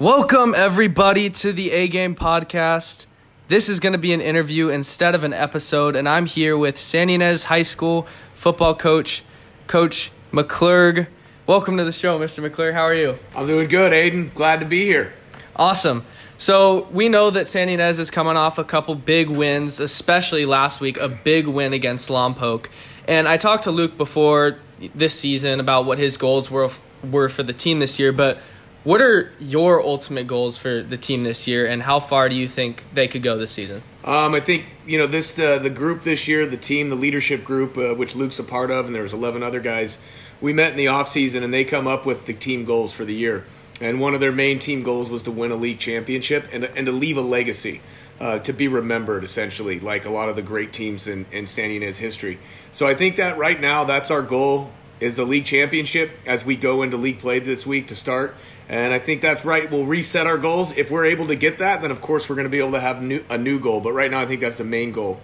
Welcome, everybody, to the A Game podcast. This is going to be an interview instead of an episode, and I'm here with Santa Ynez High School football coach, Coach McClurg. Welcome to the show, Mr. McClurg. How are you? I'm doing good, Aiden. Glad to be here. Awesome. So we know that Santa Ynez is coming off a couple big wins, especially last week, a big win against Lompoc. And I talked to Luke before this season about what his goals were were for the team this year, but what are your ultimate goals for the team this year, and how far do you think they could go this season? Um, I think you know this uh, the group this year, the team, the leadership group, uh, which Luke's a part of, and there was eleven other guys. We met in the off season, and they come up with the team goals for the year. And one of their main team goals was to win a league championship and and to leave a legacy, uh, to be remembered essentially, like a lot of the great teams in in Santa Ynez history. So I think that right now that's our goal is the league championship as we go into league play this week to start. And I think that's right. We'll reset our goals. If we're able to get that, then of course we're going to be able to have new, a new goal. But right now, I think that's the main goal.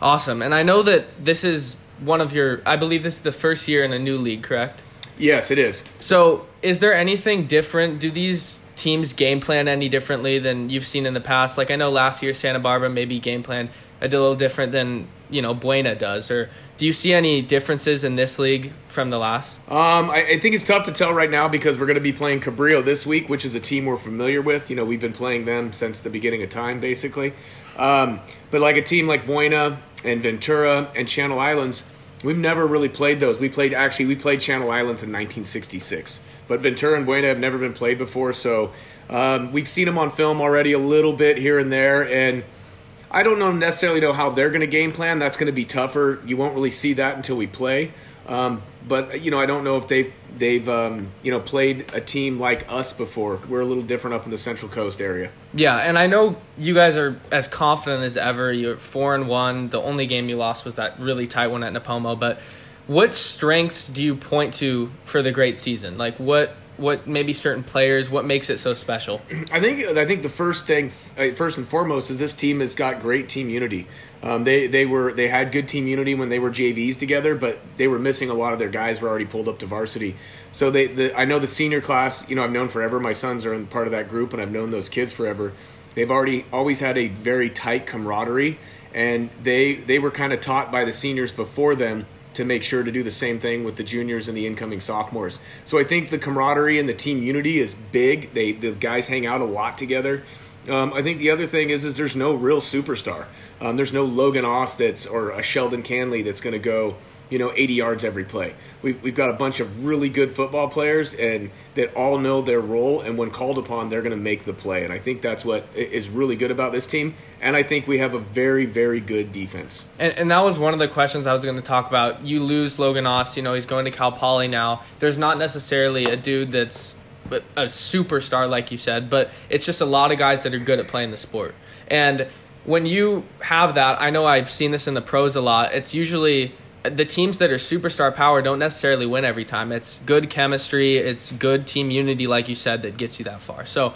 Awesome. And I know that this is one of your, I believe this is the first year in a new league, correct? Yes, it is. So is there anything different? Do these teams game plan any differently than you've seen in the past? Like I know last year Santa Barbara maybe game plan a little different than you know Buena does, or do you see any differences in this league from the last? Um, I, I, think it's tough to tell right now because we're going to be playing Cabrillo this week, which is a team we're familiar with. You know, we've been playing them since the beginning of time, basically. Um, but like a team like Buena and Ventura and Channel Islands, we've never really played those. We played actually we played Channel Islands in 1966, but Ventura and Buena have never been played before. So um, we've seen them on film already a little bit here and there, and I don't know necessarily know how they're going to game plan. That's going to be tougher. You won't really see that until we play. Um, but you know, I don't know if they've they've um, you know played a team like us before. We're a little different up in the Central Coast area. Yeah, and I know you guys are as confident as ever. You're four and one. The only game you lost was that really tight one at Nipomo. But what strengths do you point to for the great season? Like what what maybe certain players what makes it so special? I think i think the first thing first and foremost is this team has got great team unity. Um, they they were they had good team unity when they were jvs together but they were missing a lot of their guys were already pulled up to varsity. So they the, i know the senior class you know i've known forever. My sons are in part of that group and i've known those kids forever. They've already always had a very tight camaraderie and they they were kind of taught by the seniors before them to make sure to do the same thing with the juniors and the incoming sophomores. So I think the camaraderie and the team unity is big. They the guys hang out a lot together. Um, I think the other thing is is there's no real superstar. Um, there's no Logan Oss that's or a Sheldon Canley that's going to go you know 80 yards every play. We've, we've got a bunch of really good football players and that all know their role and when called upon they're going to make the play and I think that's what is really good about this team and I think we have a very very good defense. And, and that was one of the questions I was going to talk about. You lose Logan Oss, you know he's going to Cal Poly now. There's not necessarily a dude that's a superstar like you said, but it's just a lot of guys that are good at playing the sport. And when you have that, I know I've seen this in the pros a lot. It's usually the teams that are superstar power don't necessarily win every time. It's good chemistry, it's good team unity, like you said, that gets you that far. So,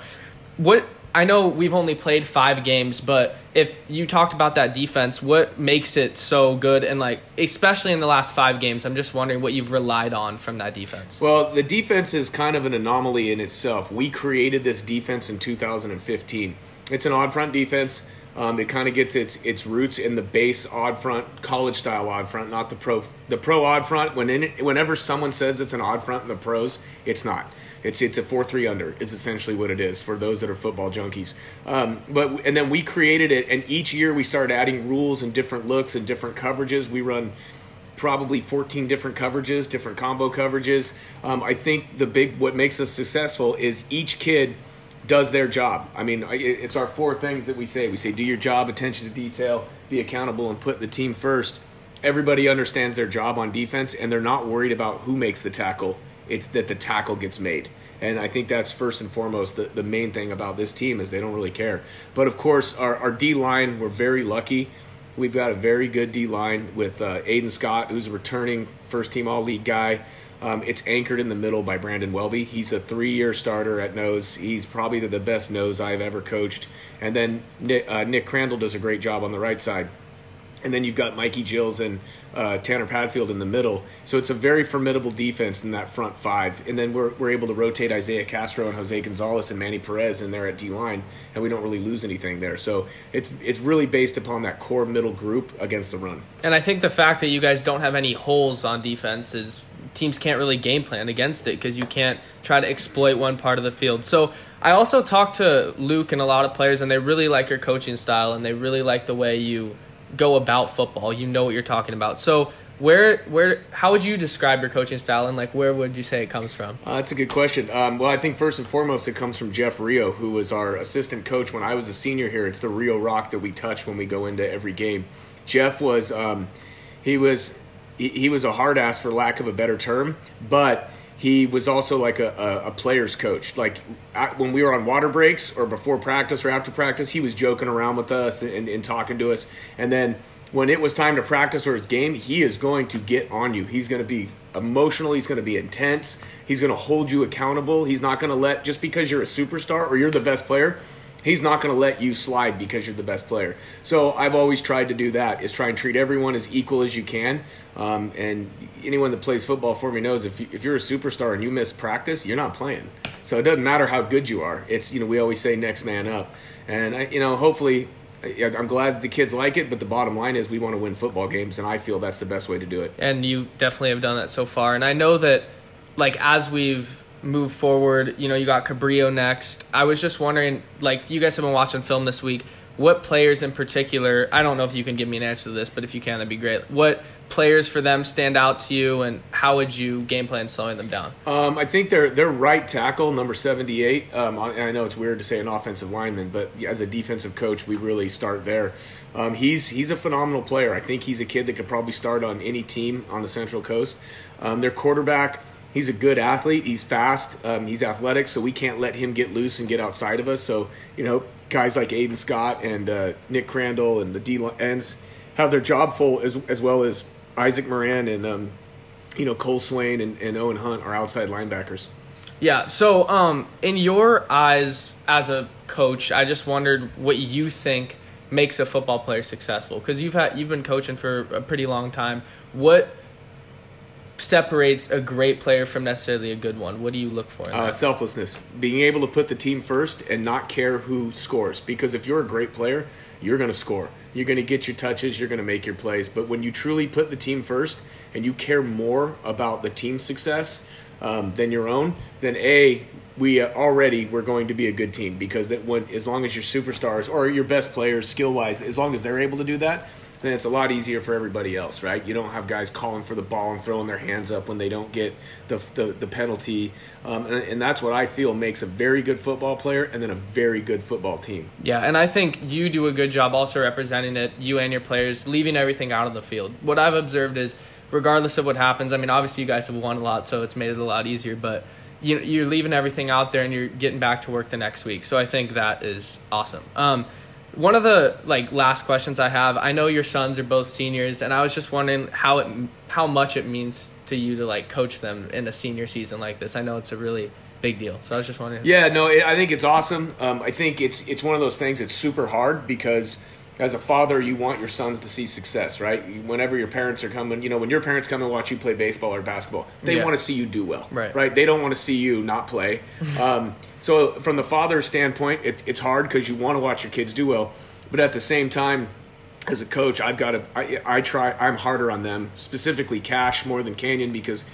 what I know we've only played five games, but if you talked about that defense, what makes it so good? And like, especially in the last five games, I'm just wondering what you've relied on from that defense. Well, the defense is kind of an anomaly in itself. We created this defense in 2015. It's an odd front defense. Um, it kind of gets its its roots in the base odd front, college style odd front, not the pro the pro odd front. When in, whenever someone says it's an odd front in the pros, it's not. It's it's a four three under is essentially what it is for those that are football junkies. Um, but and then we created it, and each year we started adding rules and different looks and different coverages. We run probably 14 different coverages, different combo coverages. Um, I think the big what makes us successful is each kid does their job. I mean, it's our four things that we say. We say, do your job, attention to detail, be accountable, and put the team first. Everybody understands their job on defense, and they're not worried about who makes the tackle. It's that the tackle gets made. And I think that's first and foremost the, the main thing about this team is they don't really care. But of course, our, our D line, we're very lucky. We've got a very good D line with uh, Aiden Scott, who's a returning first team All League guy. Um, it's anchored in the middle by Brandon Welby. He's a three-year starter at nose. He's probably the best nose I've ever coached. And then Nick, uh, Nick Crandall does a great job on the right side. and then you've got Mikey Jills and uh, Tanner Padfield in the middle. So it's a very formidable defense in that front five. And then we're, we're able to rotate Isaiah Castro and Jose Gonzalez and Manny Perez in there at D line, and we don't really lose anything there. So it's it's really based upon that core middle group against the run. And I think the fact that you guys don't have any holes on defense is teams can't really game plan against it because you can't try to exploit one part of the field. So I also talked to Luke and a lot of players, and they really like your coaching style, and they really like the way you go about football. You know what you're talking about. So where where how would you describe your coaching style and like where would you say it comes from? Uh, that's a good question. Um, well, I think first and foremost it comes from Jeff Rio, who was our assistant coach when I was a senior here. It's the Rio rock that we touch when we go into every game. Jeff was um, he was he, was a hard ass for lack of a better term, but he was also like a, a, a player's coach. Like when we were on water breaks or before practice or after practice, he was joking around with us and, and talking to us. And then when it was time to practice or his game, he is going to get on you. He's going to be emotional. He's going to be intense. He's going to hold you accountable. He's not going to let just because you're a superstar or you're the best player he's not going to let you slide because you're the best player. So I've always tried to do that: is try and treat everyone as equal as you can. Um, and anyone that plays football for me knows if you, if you're a superstar and you miss practice, you're not playing. So it doesn't matter how good you are. It's you know we always say next man up, and I, you know hopefully. I'm glad the kids like it, but the bottom line is we want to win football games, and I feel that's the best way to do it. And you definitely have done that so far. And I know that, like as we've move forward. You know, you got Cabrillo next. I was just wondering, like, you guys have been watching film this week. What players in particular? I don't know if you can give me an answer to this, but if you can, that'd be great. What players for them stand out to you, and how would you game plan slowing them down? Um, I think they're they're right tackle number seventy eight. Um, I know it's weird to say an offensive lineman, but as a defensive coach, we really start there. Um, he's he's a phenomenal player. I think he's a kid that could probably start on any team on the Central Coast. Um, their quarterback he's a good athlete. He's fast. Um, he's athletic, so we can't let him get loose and get outside of us. So you know, guys like Aiden Scott and uh, Nick Crandall and the D ends have their job full as as well as Isaac Moran and um, you know Cole Swain and, and Owen Hunt are outside linebackers. Yeah. So, um, in your eyes as a coach, I just wondered what you think makes a football player successful because you've had you've been coaching for a pretty long time. What separates a great player from necessarily a good one? What do you look for? Uh, selflessness, being able to put the team first and not care who scores. Because if you're a great player, you're going to score. You're going to get your touches. You're going to make your plays. But when you truly put the team first and you care more about the team's success um, than your own, then a we already we're going to be a good team because that when as long as your superstars or your best players skill wise, as long as they're able to do that, then it's a lot easier for everybody else, right? You don't have guys calling for the ball and throwing their hands up when they don't get the the, the penalty, um, and, and, that's what I feel makes a very good football player and then a very good football team. Yeah, and I think you do a good job also representing it, you and your players, leaving everything out of the field. What I've observed is, regardless of what happens, I mean, obviously you guys have won a lot, so it's made it a lot easier, but you you're leaving everything out there and you're getting back to work the next week. So I think that is awesome. Um, one of the like last questions I have, I know your sons are both seniors, and I was just wondering how it how much it means to you to like coach them in a senior season like this. I know it's a really big deal, so I was just wondering. Yeah, no, I think it's awesome. Um, I think it's it's one of those things. It's super hard because as a father, you want your sons to see success, right? Whenever your parents are coming, you know, when your parents come and watch you play baseball or basketball, they yeah. want to see you do well, right? Right? They don't want to see you not play. um, so, from the father's standpoint, it's it's hard because you want to watch your kids do well, but at the same time, as a coach, I've got to. I, I try. I'm harder on them, specifically Cash more than Canyon because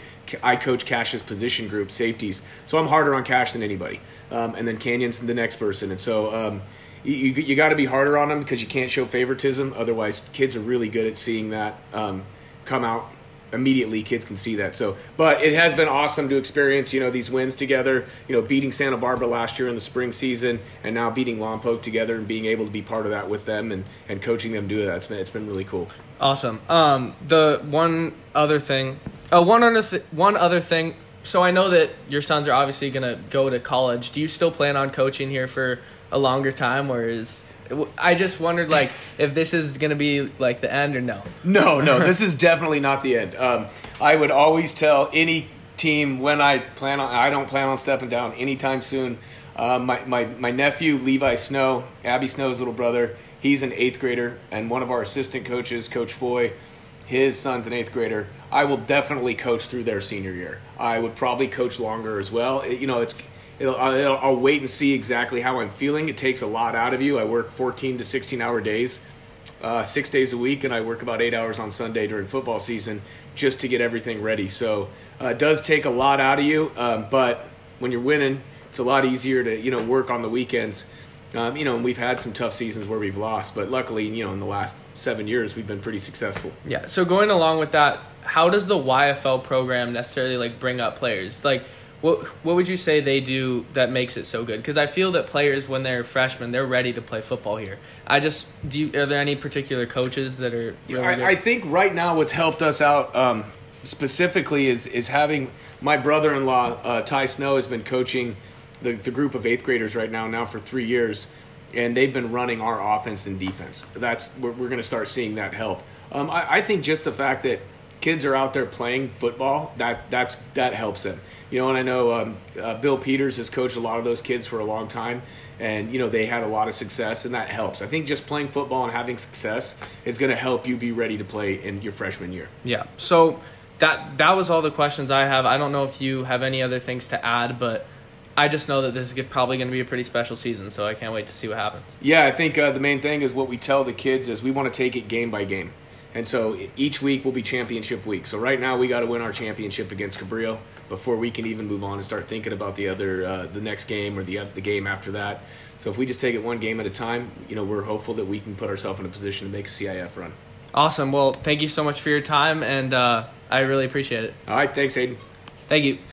I coach Cash's position group, safeties. So I'm harder on Cash than anybody, um, and then Canyon's the next person, and so. Um, you, you, you got to be harder on them because you can't show favoritism. Otherwise, kids are really good at seeing that um, come out immediately. Kids can see that. So, but it has been awesome to experience, you know, these wins together. You know, beating Santa Barbara last year in the spring season, and now beating Lompoc together, and being able to be part of that with them and, and coaching them do that. It's been it's been really cool. Awesome. Um, the one other thing, uh, one other th- one other thing. So I know that your sons are obviously going to go to college. Do you still plan on coaching here for a longer time, or is I just wondered like if this is gonna be like the end or no? No, no, this is definitely not the end. Um, I would always tell any team when I plan on I don't plan on stepping down anytime soon. Uh, my, my, my nephew, Levi Snow, Abby Snow's little brother, he's an eighth grader, and one of our assistant coaches, Coach Foy, his son's an eighth grader. I will definitely coach through their senior year. I would probably coach longer as well. It- you know, it's it'll, I'll, I'll wait and see exactly how I'm feeling. It takes a lot out of you. I work 14 to 16 hour days, uh, six days a week, and I work about eight hours on Sunday during football season just to get everything ready. So uh, it does take a lot out of you, um, but when you're winning, it's a lot easier to you know work on the weekends. Um, you know, and we've had some tough seasons where we've lost, but luckily, you know, in the last seven years, we've been pretty successful. Yeah. So going along with that, how does the YFL program necessarily like bring up players? Like, what what would you say they do that makes it so good? Because I feel that players when they're freshmen, they're ready to play football here. I just do. You, are there any particular coaches that are? Really good? I, I think right now what's helped us out um, specifically is is having my brother-in-law uh, Ty Snow has been coaching the, the group of eighth graders right now now for three years, and they've been running our offense and defense. That's we're, we're going to start seeing that help. Um, I, I think just the fact that kids are out there playing football that that's that helps them. You know, and I know um, uh, Bill Peters has coached a lot of those kids for a long time, and you know they had a lot of success, and that helps. I think just playing football and having success is going to help you be ready to play in your freshman year. Yeah. So that that was all the questions I have. I don't know if you have any other things to add, but I just know that this is probably going to be a pretty special season, so I can't wait to see what happens. Yeah, I think uh, the main thing is what we tell the kids is we want to take it game by game. And so each week will be championship week. So right now we got to win our championship against Cabrillo before we can even move on and start thinking about the other uh, the next game or the the game after that. So if we just take it one game at a time, you know, we're hopeful that we can put ourselves in a position to make a CIF run. Awesome. Well, thank you so much for your time, and uh, I really appreciate it. All right, thanks, Hayden. Thank you.